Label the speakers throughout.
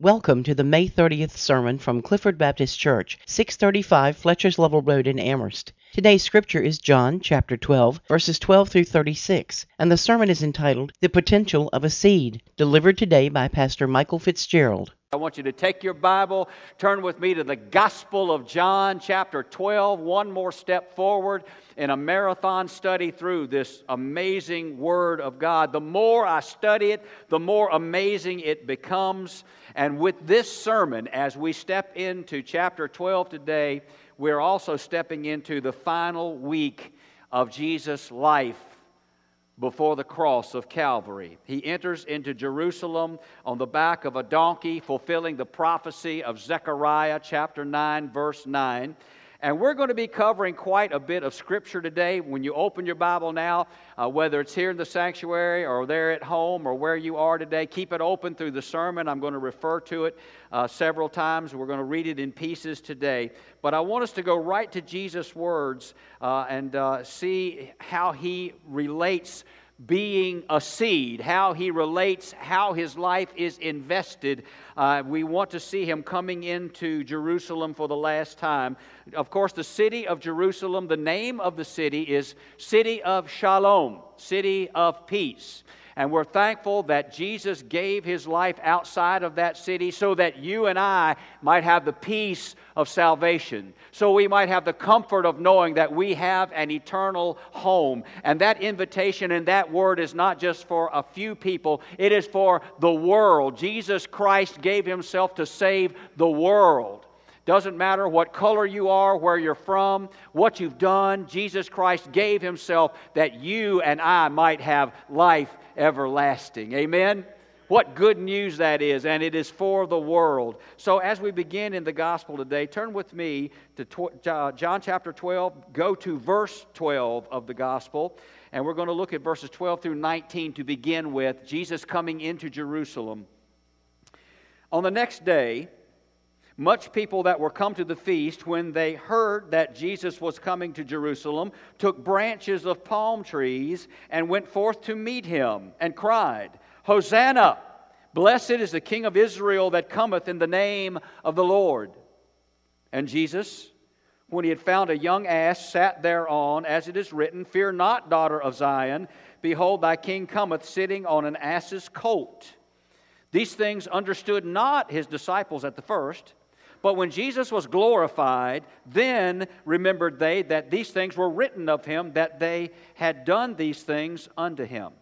Speaker 1: Welcome to the May 30th sermon from Clifford Baptist Church, 635 Fletcher's Level Road in Amherst. Today's scripture is John chapter 12, verses 12 through 36, and the sermon is entitled The Potential of a Seed, delivered today by Pastor Michael Fitzgerald.
Speaker 2: I want you to take your Bible, turn with me to the Gospel of John, chapter 12, one more step forward in a marathon study through this amazing Word of God. The more I study it, the more amazing it becomes. And with this sermon, as we step into chapter 12 today, we're also stepping into the final week of Jesus' life before the cross of Calvary. He enters into Jerusalem on the back of a donkey, fulfilling the prophecy of Zechariah chapter 9, verse 9. And we're going to be covering quite a bit of scripture today. When you open your Bible now, uh, whether it's here in the sanctuary or there at home or where you are today, keep it open through the sermon. I'm going to refer to it uh, several times. We're going to read it in pieces today. But I want us to go right to Jesus' words uh, and uh, see how he relates being a seed, how he relates, how his life is invested. Uh, we want to see him coming into Jerusalem for the last time. Of course, the city of Jerusalem, the name of the city is City of Shalom, City of Peace. And we're thankful that Jesus gave his life outside of that city so that you and I might have the peace of salvation, so we might have the comfort of knowing that we have an eternal home. And that invitation and that word is not just for a few people, it is for the world. Jesus Christ gave himself to save the world. Doesn't matter what color you are, where you're from, what you've done, Jesus Christ gave himself that you and I might have life everlasting. Amen? What good news that is, and it is for the world. So, as we begin in the gospel today, turn with me to tw- John chapter 12, go to verse 12 of the gospel, and we're going to look at verses 12 through 19 to begin with Jesus coming into Jerusalem. On the next day, much people that were come to the feast, when they heard that Jesus was coming to Jerusalem, took branches of palm trees and went forth to meet him and cried, Hosanna! Blessed is the King of Israel that cometh in the name of the Lord. And Jesus, when he had found a young ass, sat thereon, as it is written, Fear not, daughter of Zion. Behold, thy king cometh sitting on an ass's colt. These things understood not his disciples at the first. But when Jesus was glorified, then remembered they that these things were written of him, that they had done these things unto him.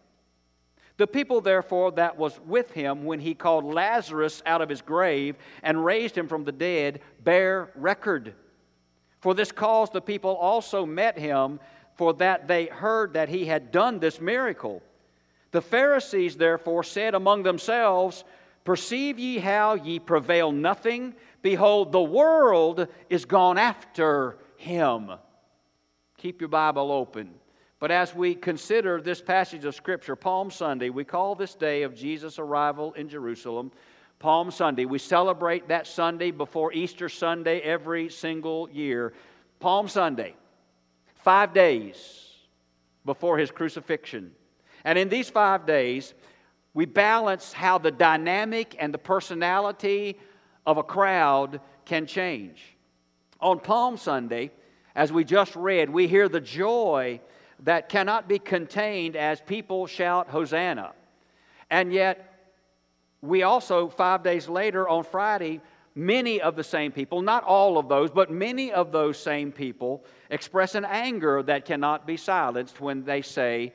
Speaker 2: The people, therefore, that was with him when he called Lazarus out of his grave and raised him from the dead, bear record. For this cause the people also met him, for that they heard that he had done this miracle. The Pharisees, therefore, said among themselves, Perceive ye how ye prevail nothing? Behold, the world is gone after him. Keep your Bible open. But as we consider this passage of Scripture, Palm Sunday, we call this day of Jesus' arrival in Jerusalem Palm Sunday. We celebrate that Sunday before Easter Sunday every single year. Palm Sunday, five days before his crucifixion. And in these five days, we balance how the dynamic and the personality of a crowd can change. On Palm Sunday, as we just read, we hear the joy that cannot be contained as people shout Hosanna. And yet, we also, five days later on Friday, many of the same people, not all of those, but many of those same people express an anger that cannot be silenced when they say,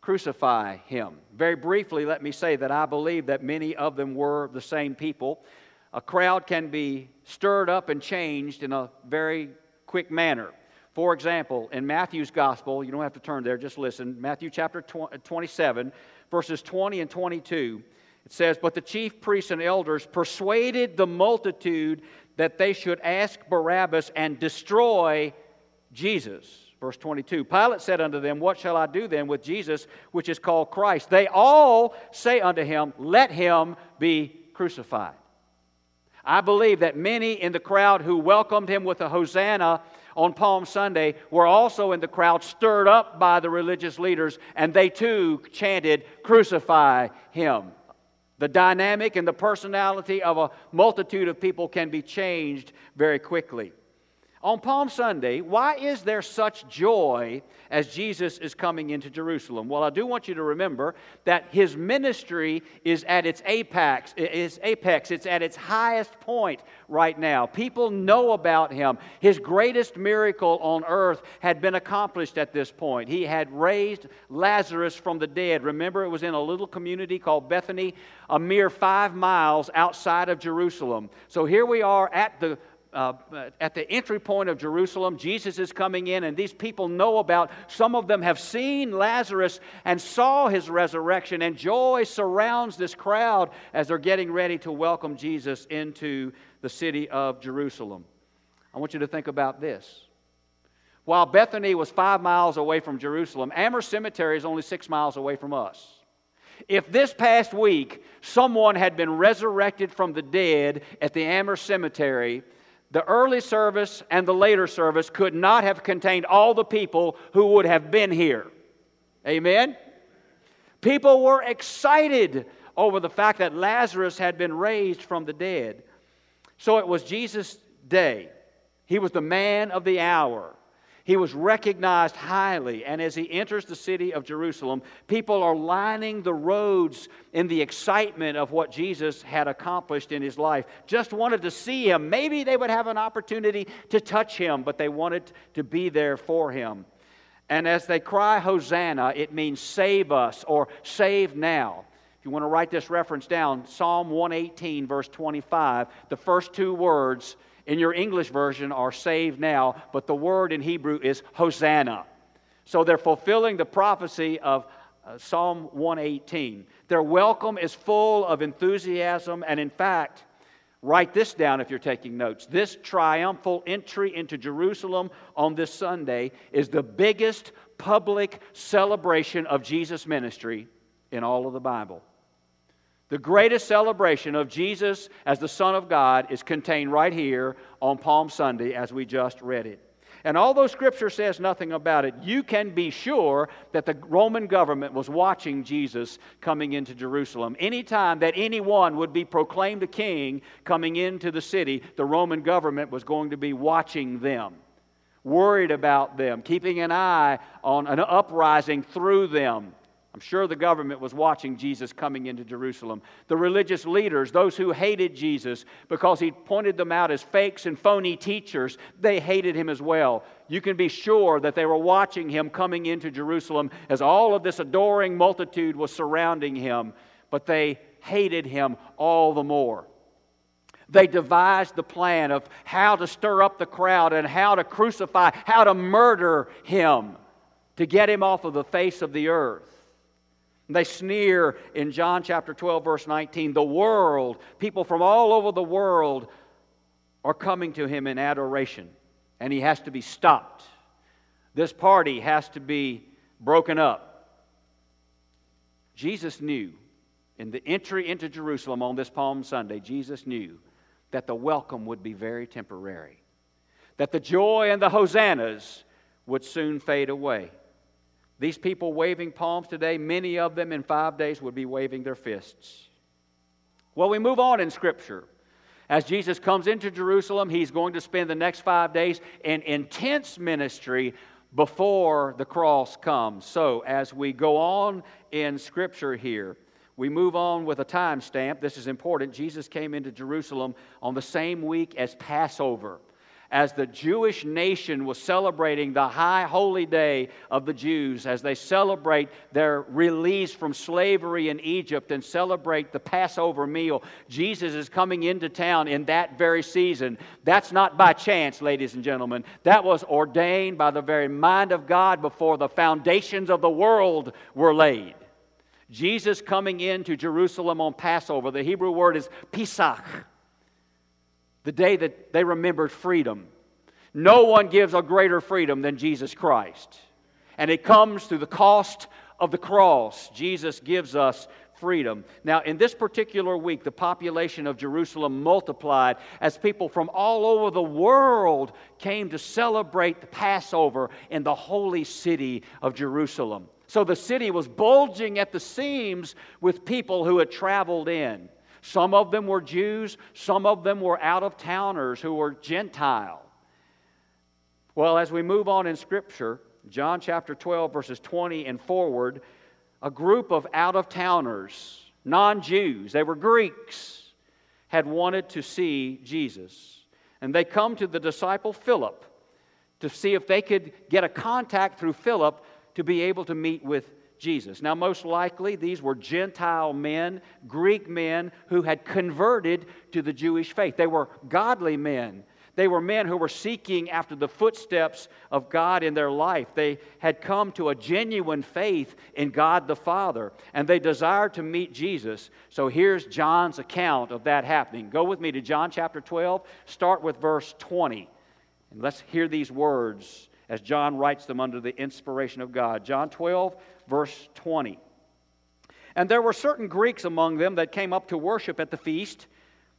Speaker 2: Crucify him. Very briefly, let me say that I believe that many of them were the same people a crowd can be stirred up and changed in a very quick manner. For example, in Matthew's gospel, you don't have to turn there, just listen. Matthew chapter uh, 27, verses 20 and 22, it says, But the chief priests and elders persuaded the multitude that they should ask Barabbas and destroy Jesus. Verse 22 Pilate said unto them, What shall I do then with Jesus, which is called Christ? They all say unto him, Let him be crucified. I believe that many in the crowd who welcomed him with a hosanna on Palm Sunday were also in the crowd stirred up by the religious leaders, and they too chanted, Crucify him. The dynamic and the personality of a multitude of people can be changed very quickly. On Palm Sunday, why is there such joy as Jesus is coming into Jerusalem? Well, I do want you to remember that his ministry is at its apex, its apex, it's at its highest point right now. People know about him. His greatest miracle on earth had been accomplished at this point. He had raised Lazarus from the dead. Remember, it was in a little community called Bethany, a mere five miles outside of Jerusalem. So here we are at the uh, at the entry point of Jerusalem, Jesus is coming in, and these people know about. Some of them have seen Lazarus and saw his resurrection, and joy surrounds this crowd as they're getting ready to welcome Jesus into the city of Jerusalem. I want you to think about this. While Bethany was five miles away from Jerusalem, Amherst Cemetery is only six miles away from us. If this past week someone had been resurrected from the dead at the Amherst Cemetery, the early service and the later service could not have contained all the people who would have been here. Amen? People were excited over the fact that Lazarus had been raised from the dead. So it was Jesus' day. He was the man of the hour. He was recognized highly, and as he enters the city of Jerusalem, people are lining the roads in the excitement of what Jesus had accomplished in his life. Just wanted to see him. Maybe they would have an opportunity to touch him, but they wanted to be there for him. And as they cry, Hosanna, it means save us or save now. If you want to write this reference down, Psalm 118, verse 25, the first two words in your English version are saved now, but the word in Hebrew is Hosanna. So they're fulfilling the prophecy of uh, Psalm 118. Their welcome is full of enthusiasm, and in fact, write this down if you're taking notes. This triumphal entry into Jerusalem on this Sunday is the biggest public celebration of Jesus' ministry in all of the Bible. The greatest celebration of Jesus as the Son of God is contained right here on Palm Sunday as we just read it. And although Scripture says nothing about it, you can be sure that the Roman government was watching Jesus coming into Jerusalem. Anytime that anyone would be proclaimed a king coming into the city, the Roman government was going to be watching them, worried about them, keeping an eye on an uprising through them. I'm sure the government was watching Jesus coming into Jerusalem. The religious leaders, those who hated Jesus because he pointed them out as fakes and phony teachers, they hated him as well. You can be sure that they were watching him coming into Jerusalem as all of this adoring multitude was surrounding him, but they hated him all the more. They devised the plan of how to stir up the crowd and how to crucify, how to murder him to get him off of the face of the earth. They sneer in John chapter 12, verse 19. The world, people from all over the world, are coming to him in adoration, and he has to be stopped. This party has to be broken up. Jesus knew in the entry into Jerusalem on this Palm Sunday, Jesus knew that the welcome would be very temporary, that the joy and the hosannas would soon fade away. These people waving palms today, many of them in five days would be waving their fists. Well, we move on in Scripture. As Jesus comes into Jerusalem, he's going to spend the next five days in intense ministry before the cross comes. So, as we go on in Scripture here, we move on with a time stamp. This is important. Jesus came into Jerusalem on the same week as Passover as the Jewish nation was celebrating the high holy day of the Jews, as they celebrate their release from slavery in Egypt and celebrate the Passover meal, Jesus is coming into town in that very season. That's not by chance, ladies and gentlemen. That was ordained by the very mind of God before the foundations of the world were laid. Jesus coming into Jerusalem on Passover, the Hebrew word is Pesach the day that they remembered freedom. No one gives a greater freedom than Jesus Christ. And it comes through the cost of the cross. Jesus gives us freedom. Now, in this particular week, the population of Jerusalem multiplied as people from all over the world came to celebrate the Passover in the holy city of Jerusalem. So the city was bulging at the seams with people who had traveled in. Some of them were Jews, some of them were out of towners who were Gentile. Well, as we move on in Scripture, John chapter 12, verses 20 and forward, a group of out of towners, non Jews, they were Greeks, had wanted to see Jesus. And they come to the disciple Philip to see if they could get a contact through Philip to be able to meet with Jesus. Now, most likely, these were Gentile men, Greek men who had converted to the Jewish faith. They were godly men. They were men who were seeking after the footsteps of God in their life. They had come to a genuine faith in God the Father, and they desired to meet Jesus. So here's John's account of that happening. Go with me to John chapter 12, start with verse 20. And let's hear these words as John writes them under the inspiration of God. John 12, verse 20. And there were certain Greeks among them that came up to worship at the feast.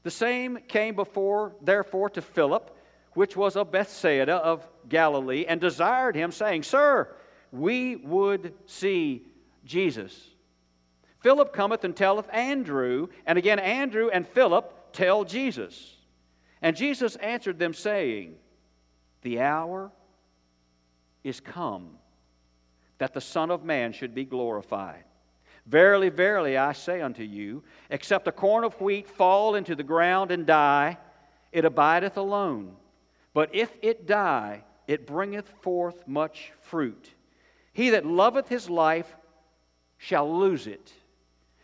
Speaker 2: The same came before, therefore, to Philip, which was of Bethsaida of Galilee, and desired him, saying, Sir, we would see Jesus. Philip cometh and telleth Andrew, and again Andrew and Philip tell Jesus. And Jesus answered them, saying, The hour is come that the Son of Man should be glorified. Verily, verily, I say unto you, except a corn of wheat fall into the ground and die, it abideth alone. But if it die, it bringeth forth much fruit. He that loveth his life shall lose it,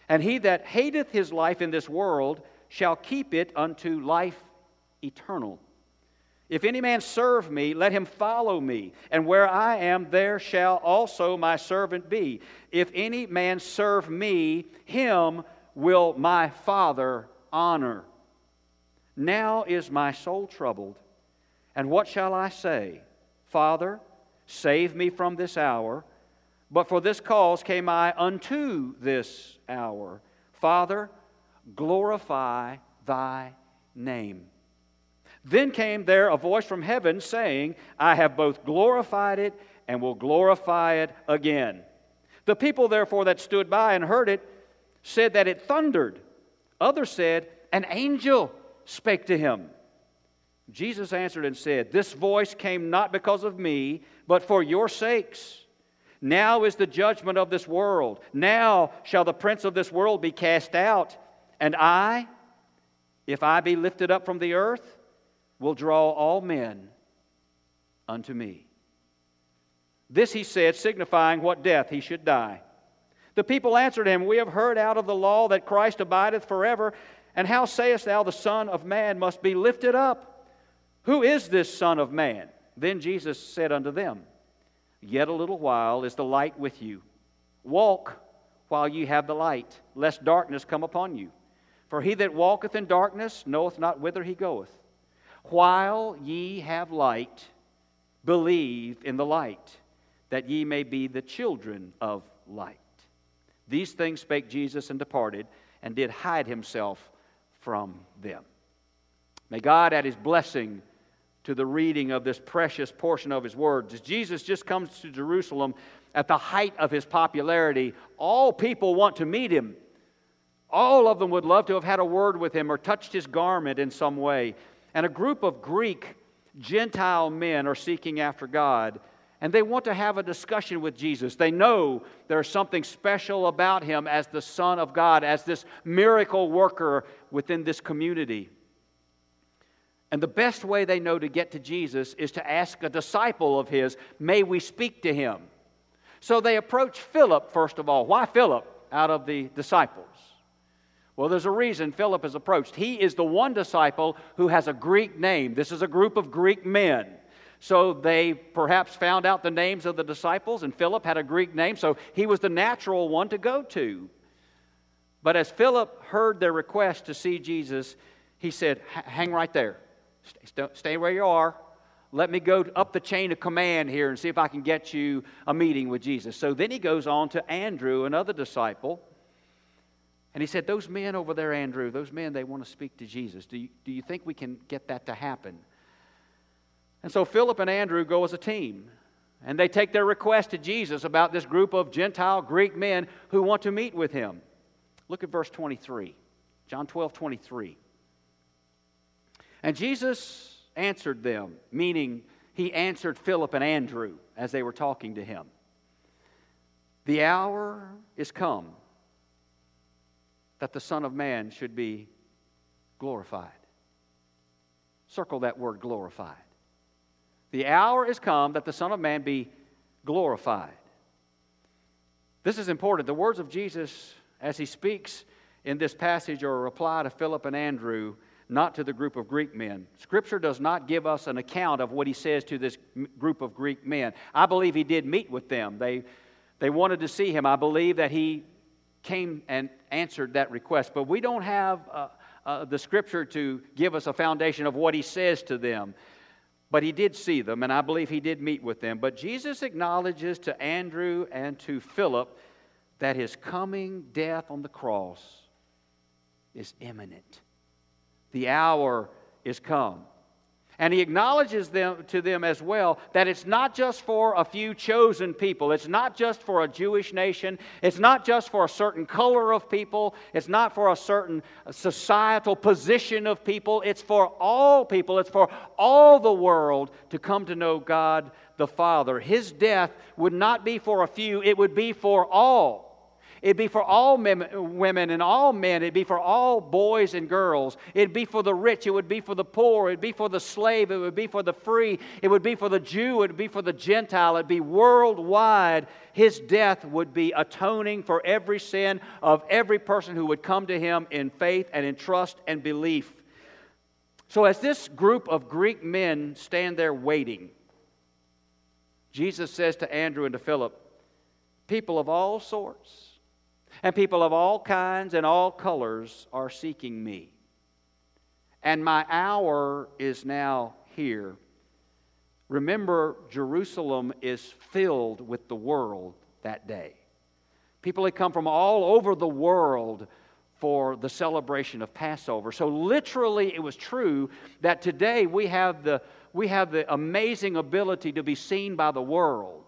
Speaker 2: and he that hateth his life in this world shall keep it unto life eternal. If any man serve me, let him follow me, and where I am, there shall also my servant be. If any man serve me, him will my Father honor. Now is my soul troubled, and what shall I say? Father, save me from this hour. But for this cause came I unto this hour. Father, glorify thy name. Then came there a voice from heaven saying, I have both glorified it and will glorify it again. The people, therefore, that stood by and heard it said that it thundered. Others said, An angel spake to him. Jesus answered and said, This voice came not because of me, but for your sakes. Now is the judgment of this world. Now shall the prince of this world be cast out. And I, if I be lifted up from the earth, will draw all men unto me. This he said, signifying what death he should die. The people answered him, We have heard out of the law that Christ abideth forever. And how sayest thou the Son of Man must be lifted up? Who is this Son of Man? Then Jesus said unto them, Yet a little while is the light with you. Walk while ye have the light, lest darkness come upon you. For he that walketh in darkness knoweth not whither he goeth. While ye have light, believe in the light, that ye may be the children of light. These things spake Jesus and departed, and did hide himself from them. May God add his blessing to the reading of this precious portion of his words. As Jesus just comes to Jerusalem at the height of his popularity, all people want to meet him. All of them would love to have had a word with him or touched his garment in some way. And a group of Greek Gentile men are seeking after God. And they want to have a discussion with Jesus. They know there's something special about him as the Son of God, as this miracle worker within this community. And the best way they know to get to Jesus is to ask a disciple of his, May we speak to him? So they approach Philip, first of all. Why Philip out of the disciples? Well, there's a reason Philip is approached. He is the one disciple who has a Greek name. This is a group of Greek men. So they perhaps found out the names of the disciples, and Philip had a Greek name, so he was the natural one to go to. But as Philip heard their request to see Jesus, he said, Hang right there. Stay where you are. Let me go up the chain of command here and see if I can get you a meeting with Jesus. So then he goes on to Andrew, another disciple. And he said, Those men over there, Andrew, those men, they want to speak to Jesus. Do you, do you think we can get that to happen? And so Philip and Andrew go as a team. And they take their request to Jesus about this group of Gentile Greek men who want to meet with him. Look at verse 23. John 12, 23. And Jesus answered them, meaning he answered Philip and Andrew as they were talking to him. The hour is come that the Son of Man should be glorified. Circle that word glorified. The hour is come that the Son of Man be glorified. This is important. The words of Jesus as he speaks in this passage are a reply to Philip and Andrew, not to the group of Greek men. Scripture does not give us an account of what he says to this group of Greek men. I believe he did meet with them. They, they wanted to see him. I believe that he came and answered that request. But we don't have uh, uh, the Scripture to give us a foundation of what he says to them. But he did see them, and I believe he did meet with them. But Jesus acknowledges to Andrew and to Philip that his coming death on the cross is imminent. The hour is come. And he acknowledges them to them as well that it's not just for a few chosen people. It's not just for a Jewish nation. It's not just for a certain color of people. It's not for a certain societal position of people. It's for all people. It's for all the world to come to know God the Father. His death would not be for a few, it would be for all. It'd be for all women and all men. It'd be for all boys and girls. It'd be for the rich. It would be for the poor. It'd be for the slave. It would be for the free. It would be for the Jew. It would be for the Gentile. It'd be worldwide. His death would be atoning for every sin of every person who would come to him in faith and in trust and belief. So, as this group of Greek men stand there waiting, Jesus says to Andrew and to Philip, People of all sorts, and people of all kinds and all colors are seeking me. And my hour is now here. Remember, Jerusalem is filled with the world that day. People had come from all over the world for the celebration of Passover. So, literally, it was true that today we have the, we have the amazing ability to be seen by the world.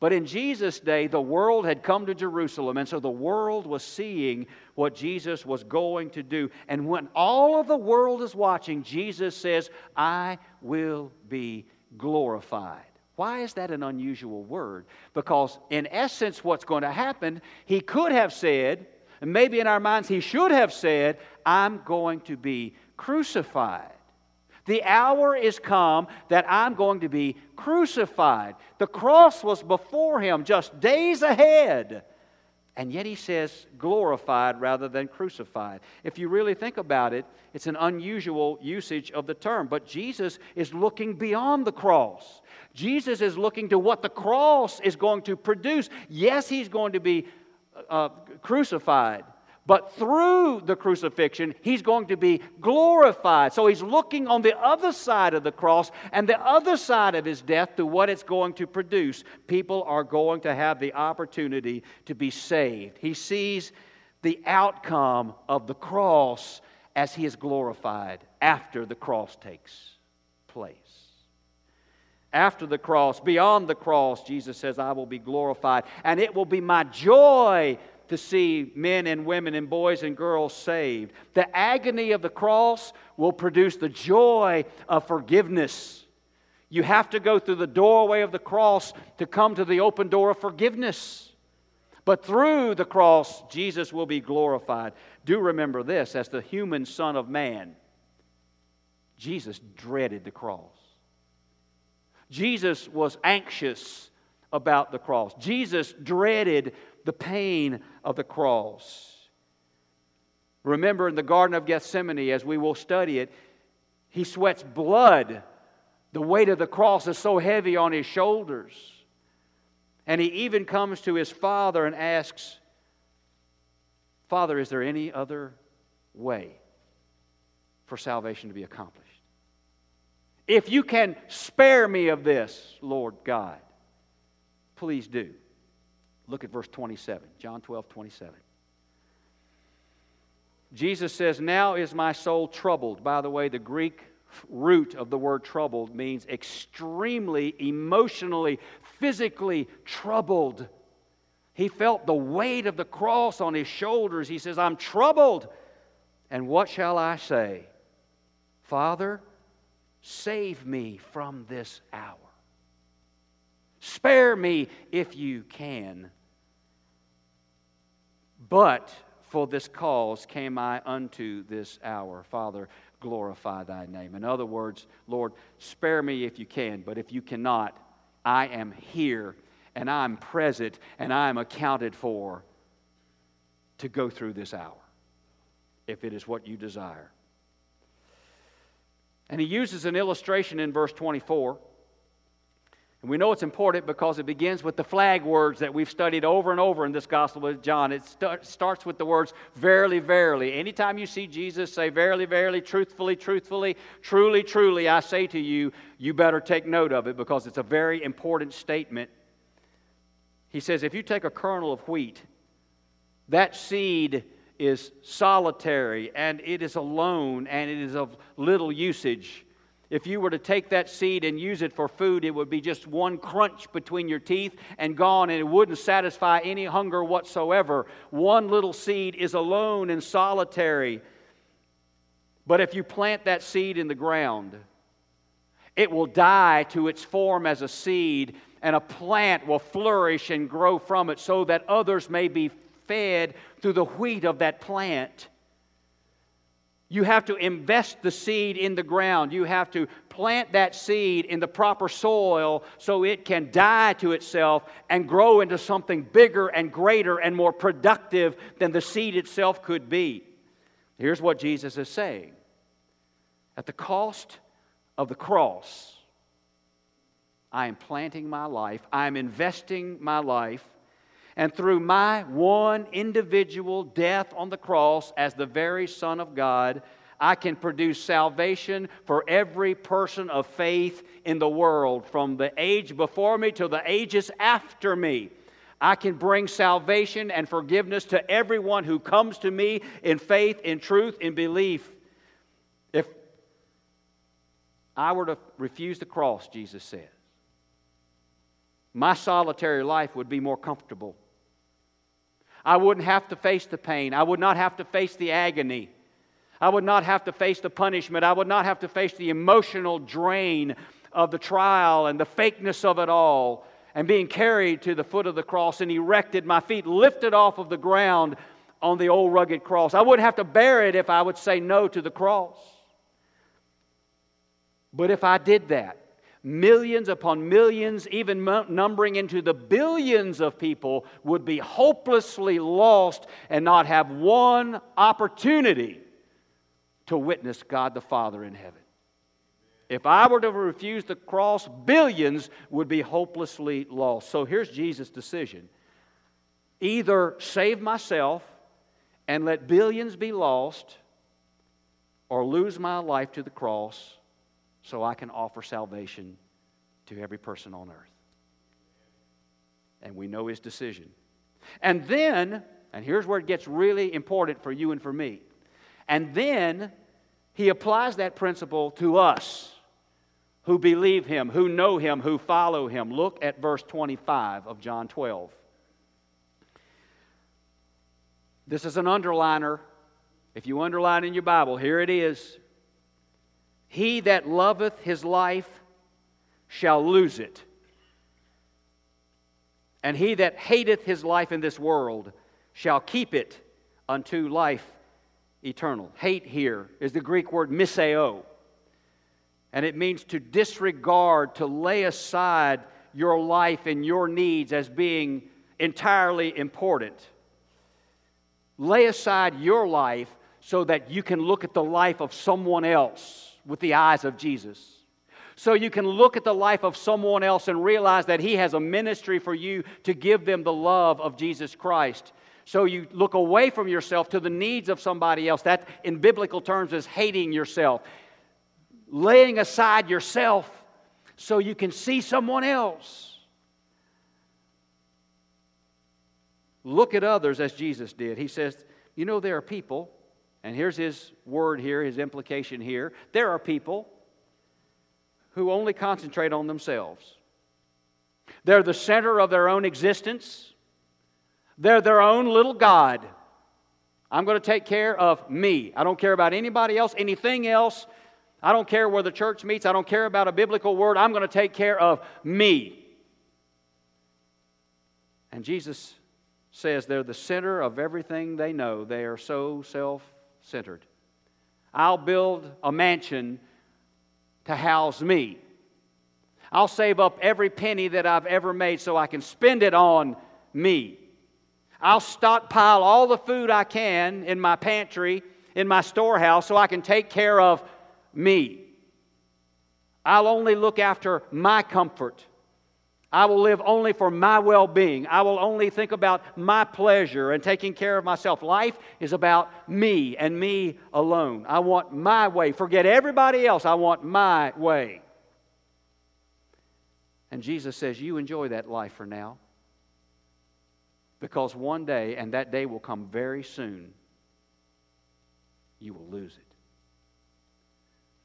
Speaker 2: But in Jesus' day, the world had come to Jerusalem, and so the world was seeing what Jesus was going to do. And when all of the world is watching, Jesus says, I will be glorified. Why is that an unusual word? Because, in essence, what's going to happen, he could have said, and maybe in our minds he should have said, I'm going to be crucified. The hour is come that I'm going to be crucified. The cross was before him, just days ahead. And yet he says glorified rather than crucified. If you really think about it, it's an unusual usage of the term. But Jesus is looking beyond the cross. Jesus is looking to what the cross is going to produce. Yes, he's going to be uh, crucified, but through the crucifixion, he's going to be glorified. So he's looking on the other side of the cross and the other side of his death to what it's going to produce. People are going to have the opportunity to be saved. He sees the outcome of the cross as he is glorified after the cross takes place. After the cross, beyond the cross, Jesus says, I will be glorified, and it will be my joy to see men and women and boys and girls saved. The agony of the cross will produce the joy of forgiveness. You have to go through the doorway of the cross to come to the open door of forgiveness. But through the cross, Jesus will be glorified. Do remember this as the human Son of Man, Jesus dreaded the cross. Jesus was anxious about the cross. Jesus dreaded the pain of the cross. Remember in the Garden of Gethsemane, as we will study it, he sweats blood. The weight of the cross is so heavy on his shoulders. And he even comes to his father and asks, Father, is there any other way for salvation to be accomplished? If you can spare me of this, Lord God, please do. Look at verse 27, John 12, 27. Jesus says, Now is my soul troubled. By the way, the Greek root of the word troubled means extremely emotionally, physically troubled. He felt the weight of the cross on his shoulders. He says, I'm troubled. And what shall I say? Father, save me from this hour. Spare me if you can. But for this cause came I unto this hour. Father, glorify thy name. In other words, Lord, spare me if you can, but if you cannot, I am here and I'm present and I'm accounted for to go through this hour, if it is what you desire. And he uses an illustration in verse 24. And we know it's important because it begins with the flag words that we've studied over and over in this Gospel of John. It st- starts with the words, verily, verily. Anytime you see Jesus say, verily, verily, truthfully, truthfully, truly, truly, I say to you, you better take note of it because it's a very important statement. He says, if you take a kernel of wheat, that seed is solitary and it is alone and it is of little usage. If you were to take that seed and use it for food, it would be just one crunch between your teeth and gone, and it wouldn't satisfy any hunger whatsoever. One little seed is alone and solitary. But if you plant that seed in the ground, it will die to its form as a seed, and a plant will flourish and grow from it so that others may be fed through the wheat of that plant. You have to invest the seed in the ground. You have to plant that seed in the proper soil so it can die to itself and grow into something bigger and greater and more productive than the seed itself could be. Here's what Jesus is saying At the cost of the cross, I am planting my life, I am investing my life and through my one individual death on the cross as the very Son of God, I can produce salvation for every person of faith in the world, from the age before me to the ages after me. I can bring salvation and forgiveness to everyone who comes to me in faith, in truth, in belief. If I were to refuse the cross, Jesus says, my solitary life would be more comfortable. I wouldn't have to face the pain. I would not have to face the agony. I would not have to face the punishment. I would not have to face the emotional drain of the trial and the fakeness of it all and being carried to the foot of the cross and erected, my feet lifted off of the ground on the old rugged cross. I wouldn't have to bear it if I would say no to the cross. But if I did that, millions upon millions, even numbering into the billions of people, would be hopelessly lost and not have one opportunity to witness God the Father in heaven. If I were to refuse the cross, billions would be hopelessly lost. So here's Jesus' decision either save myself and let billions be lost, or lose my life to the cross so I can offer salvation to every person on earth. And we know his decision. And then, and here's where it gets really important for you and for me. And then he applies that principle to us who believe him, who know him, who follow him. Look at verse 25 of John 12. This is an underliner. If you underline in your Bible, here it is. He that loveth his life shall lose it. And he that hateth his life in this world shall keep it unto life eternal. Hate here is the Greek word miseo, and it means to disregard, to lay aside your life and your needs as being entirely important. Lay aside your life so that you can look at the life of someone else with the eyes of Jesus. So you can look at the life of someone else and realize that He has a ministry for you to give them the love of Jesus Christ. So you look away from yourself to the needs of somebody else. That, in biblical terms, is hating yourself, laying aside yourself so you can see someone else. Look at others as Jesus did. He says, You know, there are people and here's his word here, his implication here. There are people who only concentrate on themselves. They're the center of their own existence. They're their own little God. I'm going to take care of me. I don't care about anybody else, anything else. I don't care where the church meets. I don't care about a biblical word. I'm going to take care of me. And Jesus says they're the center of everything they know. They are so self centered. I'll build a mansion to house me. I'll save up every penny that I've ever made so I can spend it on me. I'll stockpile all the food I can in my pantry, in my storehouse, so I can take care of me. I'll only look after my comfort. I will live only for my well being. I will only think about my pleasure and taking care of myself. Life is about me and me alone. I want my way. Forget everybody else. I want my way. And Jesus says, You enjoy that life for now. Because one day, and that day will come very soon, you will lose it.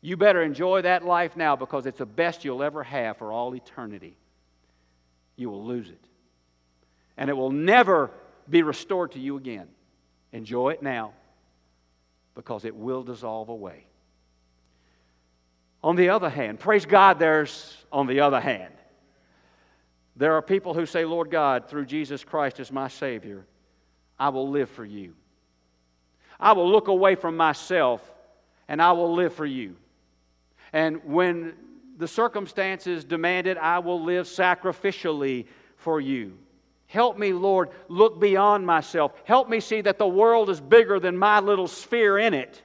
Speaker 2: You better enjoy that life now because it's the best you'll ever have for all eternity. You will lose it. And it will never be restored to you again. Enjoy it now because it will dissolve away. On the other hand, praise God, there's on the other hand. There are people who say, Lord God, through Jesus Christ as my Savior, I will live for you. I will look away from myself and I will live for you. And when the circumstances demand it, I will live sacrificially for you. Help me, Lord, look beyond myself. Help me see that the world is bigger than my little sphere in it.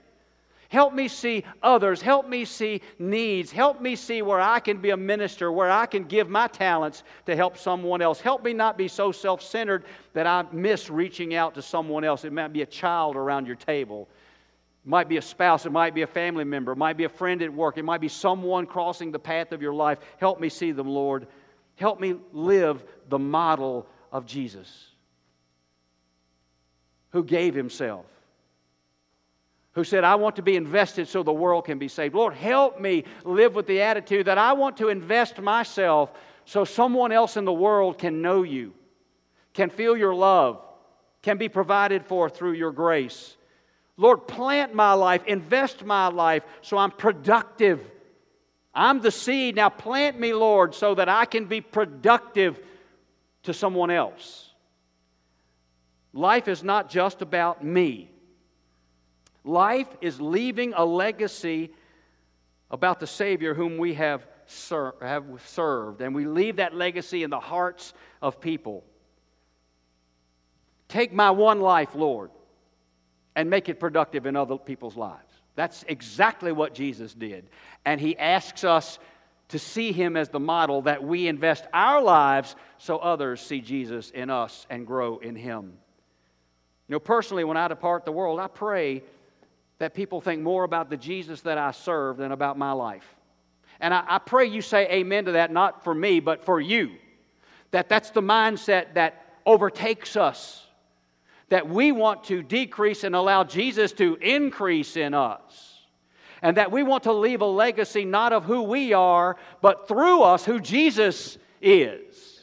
Speaker 2: Help me see others. Help me see needs. Help me see where I can be a minister, where I can give my talents to help someone else. Help me not be so self centered that I miss reaching out to someone else. It might be a child around your table. It might be a spouse, it might be a family member, it might be a friend at work, it might be someone crossing the path of your life. Help me see them, Lord. Help me live the model of Jesus, who gave himself who said, I want to be invested so the world can be saved. Lord, help me live with the attitude that I want to invest myself so someone else in the world can know you, can feel your love, can be provided for through your grace. Lord, plant my life, invest my life so I'm productive. I'm the seed. Now plant me, Lord, so that I can be productive to someone else. Life is not just about me. Life is leaving a legacy about the Savior whom we have, ser- have served, and we leave that legacy in the hearts of people. Take my one life, Lord, and make it productive in other people's lives. That's exactly what Jesus did. And he asks us to see him as the model that we invest our lives so others see Jesus in us and grow in him. You know, personally, when I depart the world, I pray that people think more about the Jesus that I serve than about my life. And I, I, pray you say amen to that, not for me, but for you. That that's the mindset that overtakes us. That we want to decrease and allow Jesus to increase in us. And that we want to leave a legacy not of who we are, but through us who Jesus is.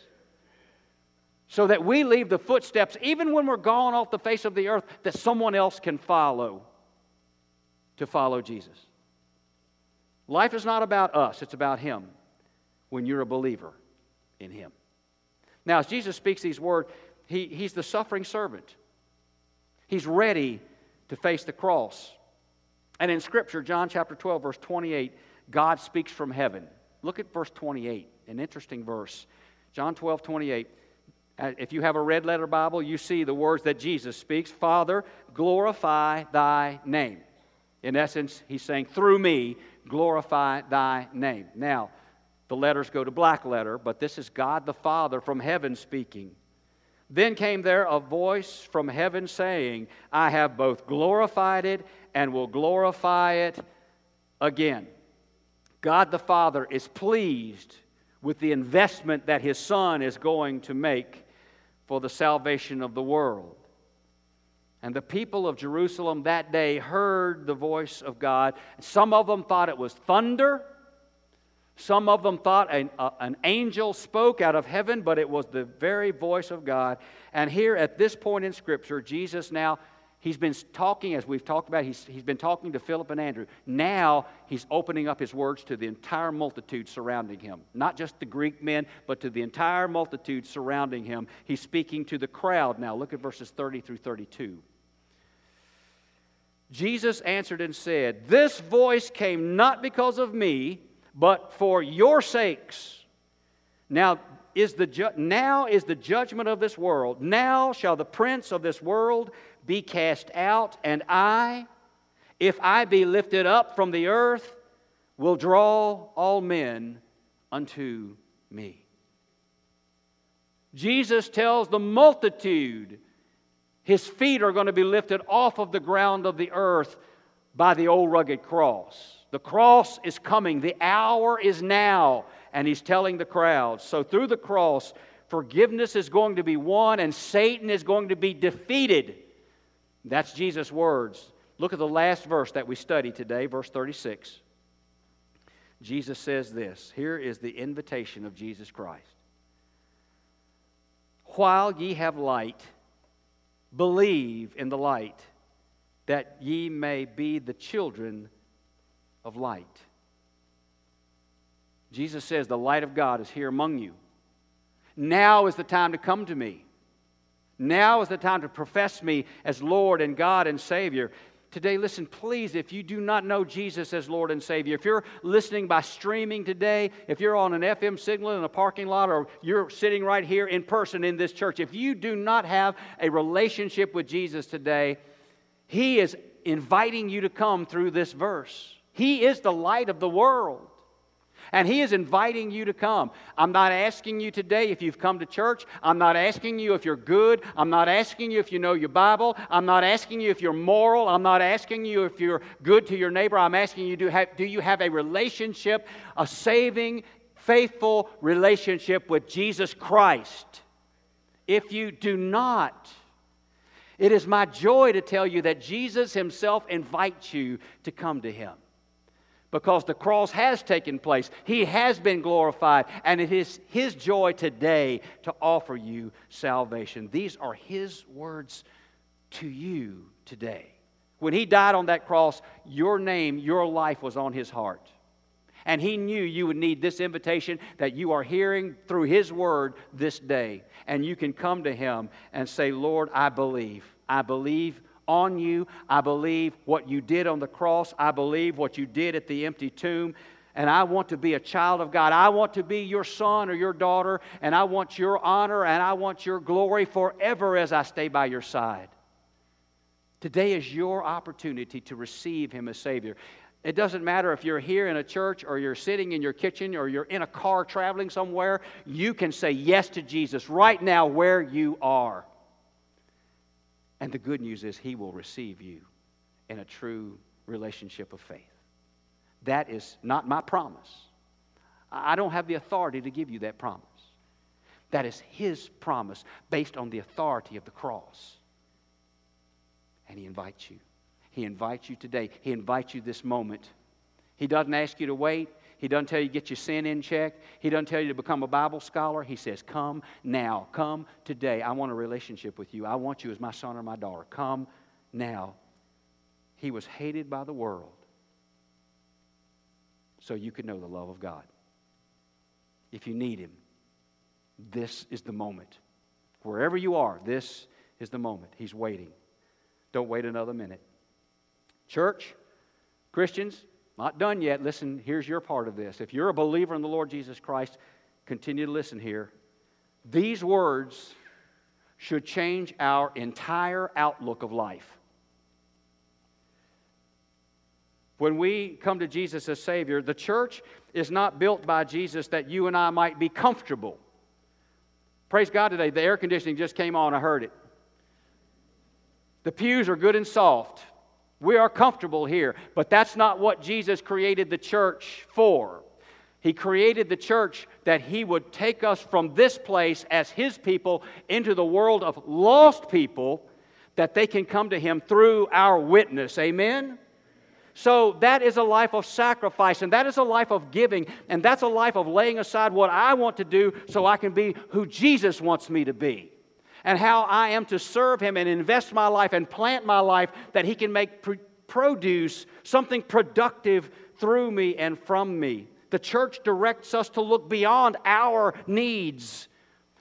Speaker 2: So that we leave the footsteps, even when we're gone off the face of the earth, that someone else can follow to follow Jesus. Life is not about us, it's about Him when you're a believer in Him. Now, as Jesus speaks these words, he, He's the suffering servant. He's ready to face the cross. And in Scripture, John chapter 12, verse 28, God speaks from heaven. Look at verse 28, an interesting verse. John 12, 28. Uh, if you have a red letter Bible, you see the words that Jesus speaks Father, glorify thy name. In essence, he's saying, through me, glorify thy name. Now, the letters go to black letter, but this is God the Father from heaven speaking. Then came there a voice from heaven saying, I have both glorified it and will glorify it again. God the Father is pleased with the investment that his Son is going to make for the salvation of the world. And the people of Jerusalem that day heard the voice of God. Some of them thought it was thunder. Some of them thought an, uh, an angel spoke out of heaven, but it was the very voice of God. And here at this point in Scripture, Jesus now, he's been talking, as we've talked about, he's, he's been talking to Philip and Andrew. Now he's opening up his words to the entire multitude surrounding him. Not just the Greek men, but to the entire multitude surrounding him. He's speaking to the crowd now. Look at verses 30 through 32. Jesus answered and said, This voice came not because of me but for your sakes. Now is the ju- now is the judgment of this world. Now shall the prince of this world be cast out, and I, if I be lifted up from the earth, will draw all men unto me. Jesus tells the multitude his feet are going to be lifted off of the ground of the earth by the old rugged cross. The cross is coming. The hour is now. And he's telling the crowd. So through the cross, forgiveness is going to be won and Satan is going to be defeated. That's Jesus' words. Look at the last verse that we studied today, verse 36. Jesus says this Here is the invitation of Jesus Christ. While ye have light, believe in the light, that ye may be the children of light. Jesus says, The light of God is here among you. Now is the time to come to me. Now is the time to profess me as Lord and God and Savior. Today, listen, please, if you do not know Jesus as Lord and Savior, if you're listening by streaming today, if you're on an FM signal in a parking lot, or you're sitting right here in person in this church, if you do not have a relationship with Jesus today, He is inviting you to come through this verse. He is the light of the world. And He is inviting you to come. I'm not asking you today if you've come to church. I'm not asking you if you're good. I'm not asking you if you know your Bible. I'm not asking you if you're moral. I'm not asking you if you're good to your neighbor. I'm asking you do, have, do you have a relationship, a saving, faithful relationship with Jesus Christ? If you do not, it is my joy to tell you that Jesus Himself invites you to come to Him because the cross has taken place. He has been glorified, and it is His joy today to offer you salvation. These are His words to you today. When He died on that cross, your name, your life was on His heart. And He knew you would need this invitation that you are hearing through His Word this day. And you can come to Him and say, Lord, I believe. I believe on you. I believe what you did on the cross. I believe what you did at the empty tomb. And I want to be a child of God. I want to be your son or your daughter. And I want your honor and I want your glory forever as I stay by your side. Today is your opportunity to receive Him as Savior. It doesn't matter if you're here in a church or you're sitting in your kitchen or you're in a car traveling somewhere, you can say yes to Jesus right now where you are. And the good news is, He will receive you in a true relationship of faith. That is not my promise. I don't have the authority to give you that promise. That is His promise based on the authority of the cross. And He invites you. He invites you today. He invites you this moment. He doesn't ask you to wait. He doesn't tell you to get your sin in check. He doesn't tell you to become a Bible scholar. He says, Come now. Come today. I want a relationship with you. I want you as my son or my daughter. Come now. He was hated by the world so you could know the love of God. If you need Him, this is the moment. Wherever you are, this is the moment. He's waiting. Don't wait another minute. Church, Christians, not done yet. Listen, here's your part of this. If you're a believer in the Lord Jesus Christ, continue to listen here. These words should change our entire outlook of life. When we come to Jesus as Savior, the church is not built by Jesus that you and I might be comfortable. Praise God today, the air conditioning just came on, I heard it. The pews are good and soft. We are comfortable here, but that's not what Jesus created the church for. He created the church that He would take us from this place as His people into the world of lost people, that they can come to Him through our witness. Amen? So that is a life of sacrifice, and that is a life of giving, and that's a life of laying aside what I want to do so I can be who Jesus wants me to be. And how I am to serve Him and invest my life and plant my life that He can make pr- produce something productive through me and from me. The church directs us to look beyond our needs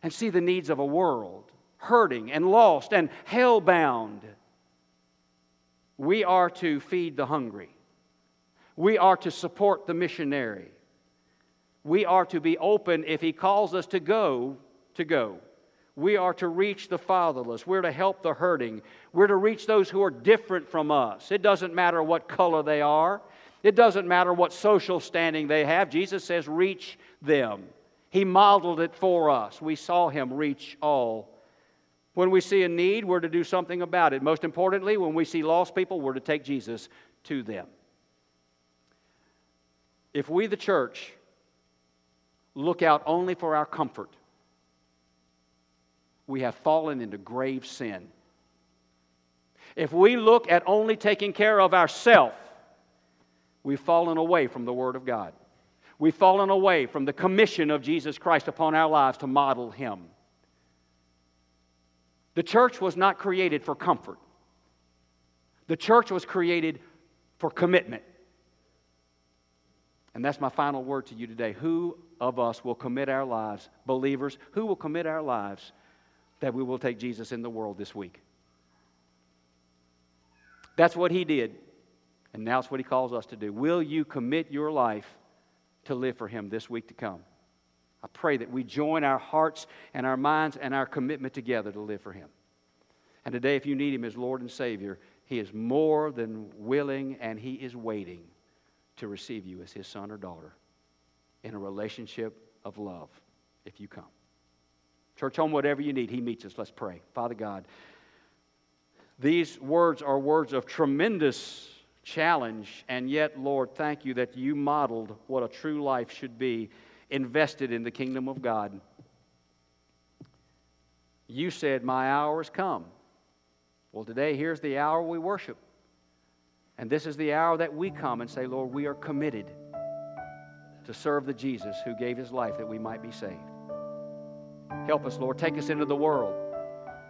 Speaker 2: and see the needs of a world hurting and lost and hell bound. We are to feed the hungry. We are to support the missionary. We are to be open if he calls us to go, to go. We are to reach the fatherless. We're to help the hurting. We're to reach those who are different from us. It doesn't matter what color they are, it doesn't matter what social standing they have. Jesus says, reach them. He modeled it for us. We saw him reach all when we see a need, we're to do something about it. Most importantly, when we see lost people, we're to take Jesus to them. If we, the church, look out only for our comfort, we have fallen into grave sin. If we look at only taking care of ourselves, we've fallen away from the Word of God. We've fallen away from the commission of Jesus Christ upon our lives to model Him. The church was not created for comfort, the church was created for commitment. And that's my final word to you today. Who of us will commit our lives, believers, who will commit our lives that we will take Jesus in the world this week? That's what he did. And now it's what he calls us to do. Will you commit your life to live for him this week to come? I pray that we join our hearts and our minds and our commitment together to live for Him. And today, if you need Him as Lord and Savior, He is more than willing and He is waiting to receive you as His son or daughter in a relationship of love if you come. Church home, whatever you need, He meets us. Let's pray. Father God, these words are words of tremendous challenge, and yet, Lord, thank you that you modeled what a true life should be invested in the kingdom of God. You said, My hour has come. Well, today, here's the hour we worship. And this is the hour that we come and say, Lord, we are committed to serve the Jesus who gave his life that we might be saved. Help us, Lord. Take us into the world.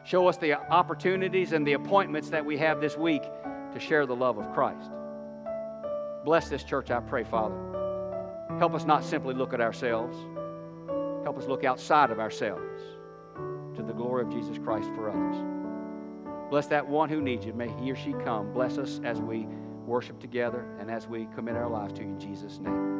Speaker 2: Show us the opportunities and the appointments that we have this week to share the love of Christ. Bless this church, I pray, Father. Help us not simply look at ourselves, help us look outside of ourselves to the glory of Jesus Christ for others. Bless that one who needs you. May he or she come. Bless us as we worship together and as we commit our lives to you in Jesus' name.